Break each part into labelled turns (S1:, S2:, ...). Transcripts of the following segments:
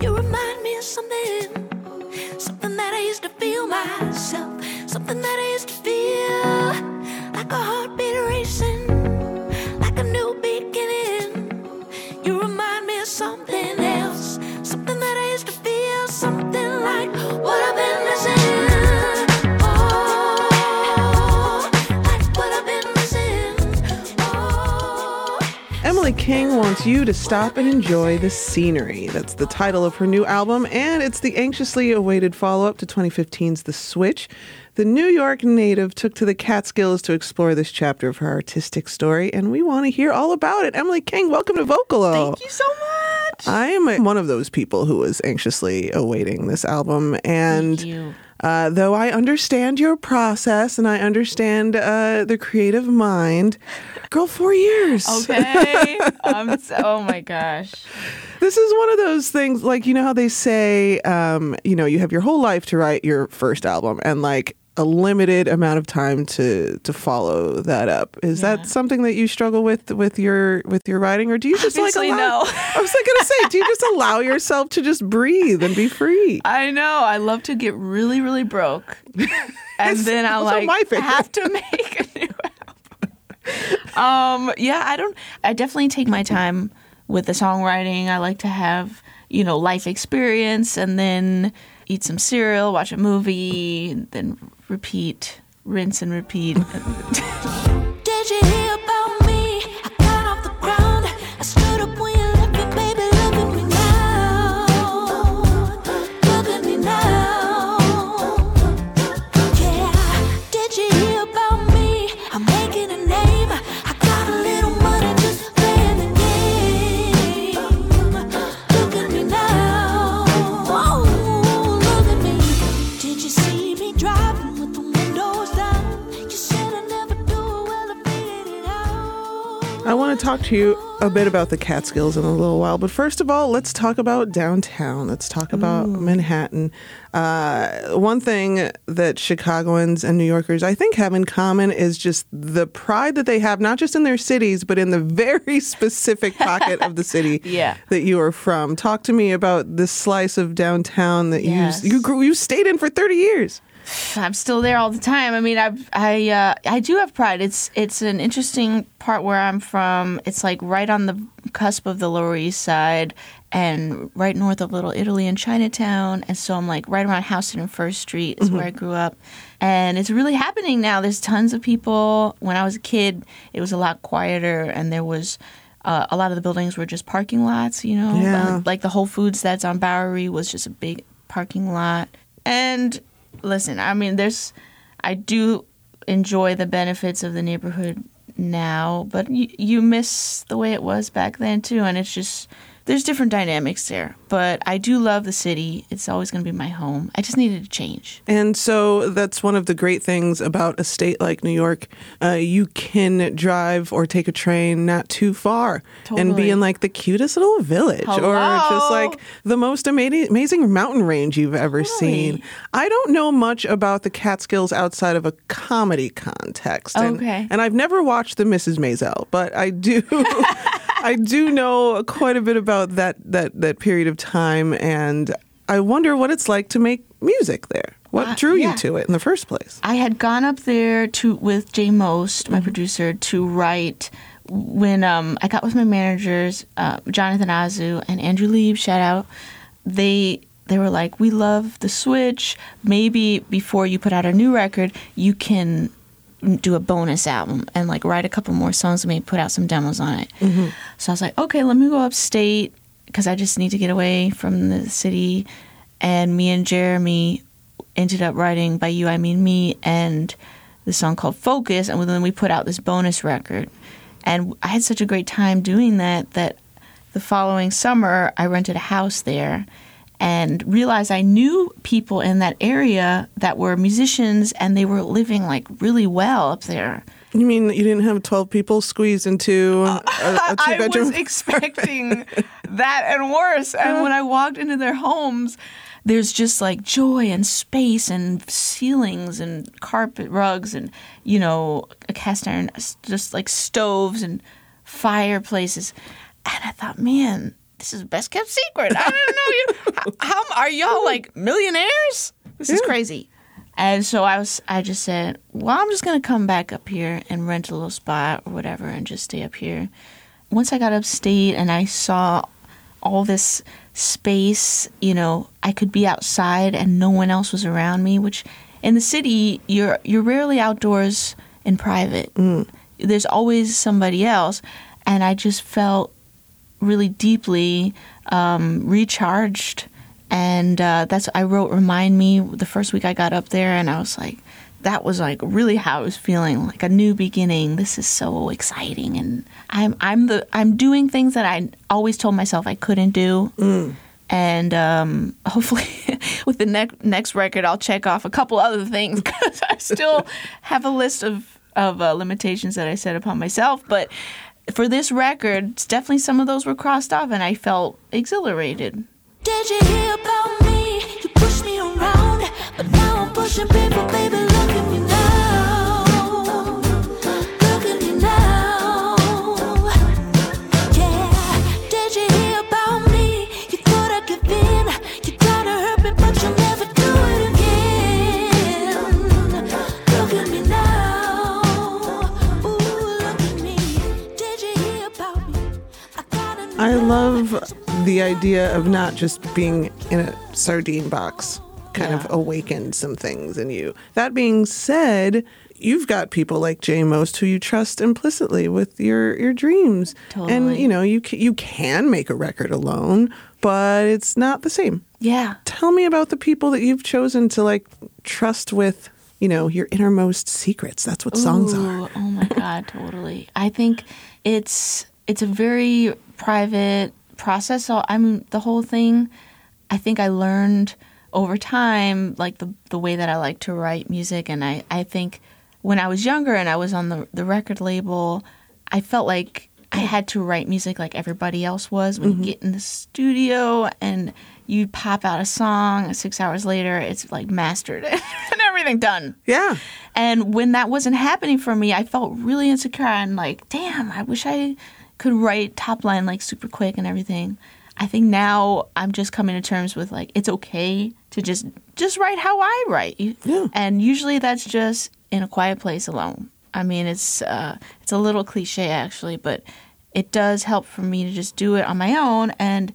S1: You remind me of something, something that I used to feel myself, something that I used to
S2: Emily King wants you to stop and enjoy the scenery. That's the title of her new album, and it's the anxiously awaited follow up to 2015's The Switch. The New York native took to the Catskills to explore this chapter of her artistic story, and we want to hear all about it. Emily King, welcome to Vocalo.
S3: Thank you so much.
S2: I am one of those people who was anxiously awaiting this album, and uh, though I understand your process and I understand uh, the creative mind, girl, four years.
S3: Okay. um, oh my gosh.
S2: This is one of those things, like, you know how they say, um, you know, you have your whole life to write your first album and like a limited amount of time to to follow that up. Is
S3: Yeah.
S2: that something that you struggle with with your with your writing, or do you just
S3: Obviously,
S2: like allow?
S3: no.
S2: I was like gonna say, do you just allow yourself to just breathe and be free?
S3: I know. I love to get really, really broke. And then I like
S2: my favorite.
S3: have to make a new album. um, yeah, I don't I definitely take my time with the songwriting. I like to have, you know, life experience and then eat some cereal, watch a movie, then repeat, rinse and repeat.
S2: Talk to you a bit about the Catskills in a little while, but first of all, let's talk about downtown. Let's talk about Manhattan. Uh, one thing that Chicagoans and New Yorkers, I think, have in common is just the pride that they have, not just in their cities, but in the very specific pocket of the city
S3: Yeah.
S2: that you are from. Talk to me about this slice of downtown that
S3: Yes.
S2: you you grew, you stayed in for thirty years.
S3: I'm still there all the time. I mean, I I uh, I do have pride. It's it's an interesting part where I'm from. It's like right on the cusp of the Lower East Side and right north of Little Italy and Chinatown. And so I'm like right around Houston and First Street is where I grew up. And it's really happening now. There's tons of people. When I was a kid, it was a lot quieter and there was uh, a lot of the buildings were just parking lots, you know,
S2: Yeah.
S3: Uh, like the Whole Foods that's on Bowery was just a big parking lot. And listen, I mean, there's, I do enjoy the benefits of the neighborhood now, but you, you miss the way it was back then too. And it's just, there's different dynamics there. But I do love the city. It's always going to be my home. I just needed to change.
S2: And so that's one of the great things about a state like New York. Uh, you can drive or take a train not too far and be in like the cutest little village or just like the most ama- amazing mountain range you've ever seen. I don't know much about the Catskills outside of a comedy context. And,
S3: Okay.
S2: and I've never watched the Mrs. Maisel, but I do. I do know quite a bit about that that that period of time, and I wonder what it's like to make music there. What
S3: Uh,
S2: drew you to it in the first place?
S3: I had gone up there to with Jay Most, my producer, to write when um, I got with my managers, uh, Jonathan Azu and Andrew Lieb. Shout out. They they were like, we love the Switch. Maybe before you put out a new record, you can do a bonus album and like write a couple more songs and maybe put out some demos on it. Mm-hmm. So I was like, okay, let me go upstate because I just need to get away from the city. And me and Jeremy ended up writing By You I Mean Me and the song called Focus. And then we put out this bonus record. And I had such a great time doing that that the following summer I rented a house there and realized I knew people in that area that were musicians and they were living like really well up there.
S2: You mean you didn't have twelve people squeezed into a, a two
S3: I was expecting that and worse. And when I walked into their homes, there's just like joy and space and ceilings and carpet rugs and you know a cast iron, just like stoves and fireplaces. And I thought, man, this is the best kept secret. I don't know you. how are y'all like millionaires? This is crazy. And so I was, I just said, well, I'm just gonna come back up here and rent a little spot or whatever, and just stay up here. Once I got upstate and I saw all this space, you know, I could be outside and no one else was around me. Which in the city, you're you're rarely outdoors in private. Mm. There's always somebody else, and I just felt really deeply um, recharged. And uh, that's I wrote "Remind Me" the first week I got up there, and I was like, that was like really how I was feeling, like a new beginning. This is so exciting, and I'm I'm the I'm doing things that I always told myself I couldn't do. And um, hopefully, with the next next record, I'll check off a couple other things because I still have a list of of uh, limitations that I set upon myself. But for this record, definitely some of those were crossed off, and I felt exhilarated.
S1: Did you hear about me? You pushed me around, but now I'm pushing people, baby.
S2: Love the idea of not just being in a sardine box, kind of awakened some things in you. That being said, you've got people like Jay Most who you trust implicitly with your your dreams, and you know you you can make a record alone, but it's not the same.
S3: Yeah.
S2: Tell me about the people that you've chosen to like trust with, you know, your innermost secrets. That's what songs are.
S3: Oh my god, totally. I think it's it's a very private process. So I mean, the whole thing. I think I learned over time, like the the way that I like to write music, and I I think when I was younger and I was on the the record label, I felt like I had to write music like everybody else was. When you mm-hmm. get in the studio and you pop out a song, six hours later, it's like mastered and everything done.
S2: Yeah.
S3: And when that wasn't happening for me, I felt really insecure and like, damn, I wish I could write top line like super quick and everything. I think now I'm just coming to terms with like it's okay to just just write how I write.
S2: Yeah.
S3: And usually that's just in a quiet place alone. I mean, it's uh, it's a little cliche actually, but it does help for me to just do it on my own and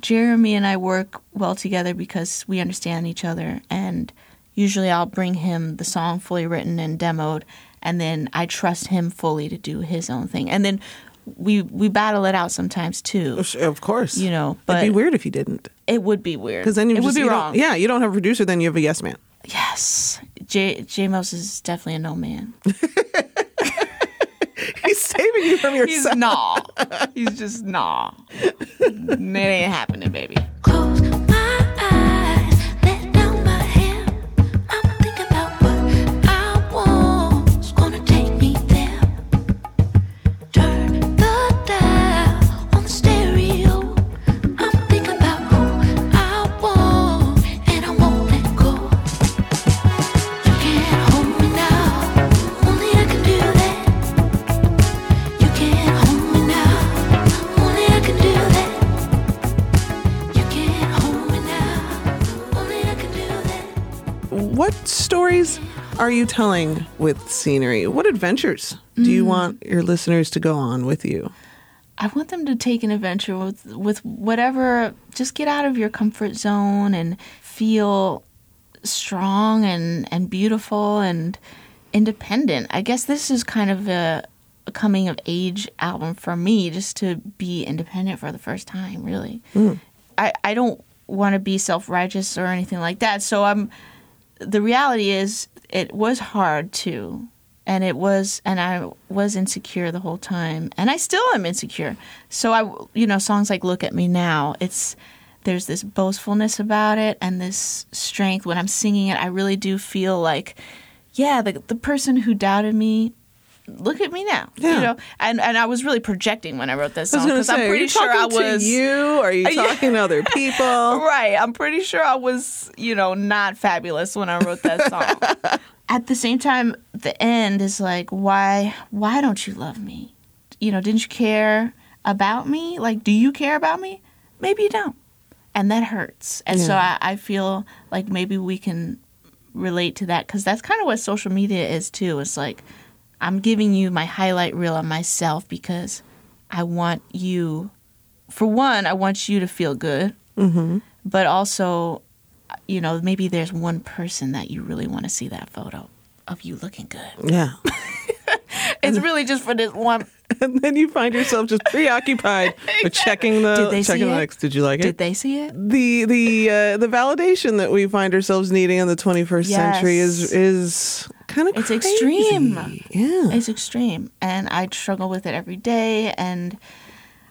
S3: Jeremy and I work well together because we understand each other and usually I'll bring him the song fully written and demoed and then I trust him fully to do his own thing. And then we we battle it out sometimes too.
S2: Of course.
S3: You know, but It'd
S2: be weird if you didn't.
S3: it would be weird.
S2: Because then you
S3: it
S2: just
S3: would be wrong.
S2: Yeah, you don't have a producer, then you have a yes man.
S3: Yes. J J Mos is definitely a no man.
S2: He's saving you from
S3: He's
S2: yourself.
S3: nah. He's just nah. it ain't happening, baby.
S1: What
S2: stories are you telling with scenery? What adventures do
S3: Mm.
S2: you want your listeners to go on with you?
S3: I want them to take an adventure with with whatever. Just get out of your comfort zone and feel strong and and beautiful and independent. I guess this is kind of a, a coming of age album for me, just to be independent for the first time. Really, I I don't want to be self righteous or anything like that. So I'm. The reality is, it was hard too. And it was and i was insecure the whole time. And i still am insecure. So i you know songs like look at me now it's there's this boastfulness about it and this strength. When i'm singing it i really do feel like yeah the, the person who doubted me look at me now
S2: Yeah.
S3: you know and and i was really projecting when i wrote
S2: this
S3: song because i'm
S2: are
S3: pretty
S2: you
S3: sure i was
S2: you? Are you talking to other people?
S3: Right. I'm pretty sure I was, you know, not fabulous when I wrote that song. At the same time, the end is like, why why don't you love me? You know, didn't you care about me? Like, do you care about me? Maybe you don't. and that hurts. And so I, I feel like maybe we can relate to that because that's kind of what social media is too. It's like I'm giving you my highlight reel on myself because I want you, for one, I want you to feel good, mm-hmm. but also, you know, maybe there's one person that you really want to see that photo of you looking good.
S2: Yeah.
S3: It's really just for this one.
S2: and then you find yourself just preoccupied with checking the
S3: Did they see
S2: checking the
S3: it?
S2: likes. Did you like it?
S3: Did they see it?
S2: the the uh, the validation that we find ourselves needing in the 21st century is is kind of
S3: It's extreme.
S2: Yeah.
S3: It's extreme, and I struggle with it every day. And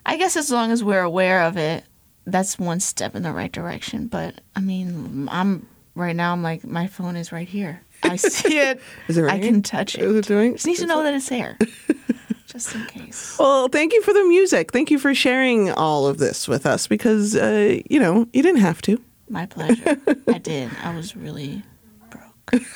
S3: I guess as long as we're aware of it, that's one step in the right direction. But I mean, I'm right now. I'm like, my phone is right here. I see it.
S2: Is it right
S3: I
S2: ringing?
S3: can touch it.
S2: Is it doing?
S3: Just need to know that it's there, just in case.
S2: Well, thank you for the music. Thank you for sharing all of this with us because uh, you know you didn't have to.
S3: My pleasure. I did. I was really broke.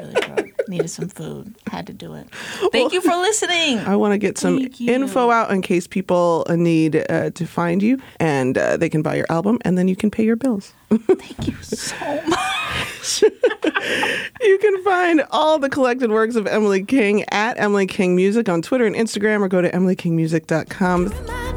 S3: Really broke. Needed some food. Had to do it. Thank you for listening.
S2: I want to get some info out in case people uh, need uh, to find you, and uh, they can buy your album, and then you can pay your bills.
S3: Thank you so much.
S2: You can find all the collected works of Emily King at Emily King Music on Twitter and Instagram, or go to emilykingmusic.com.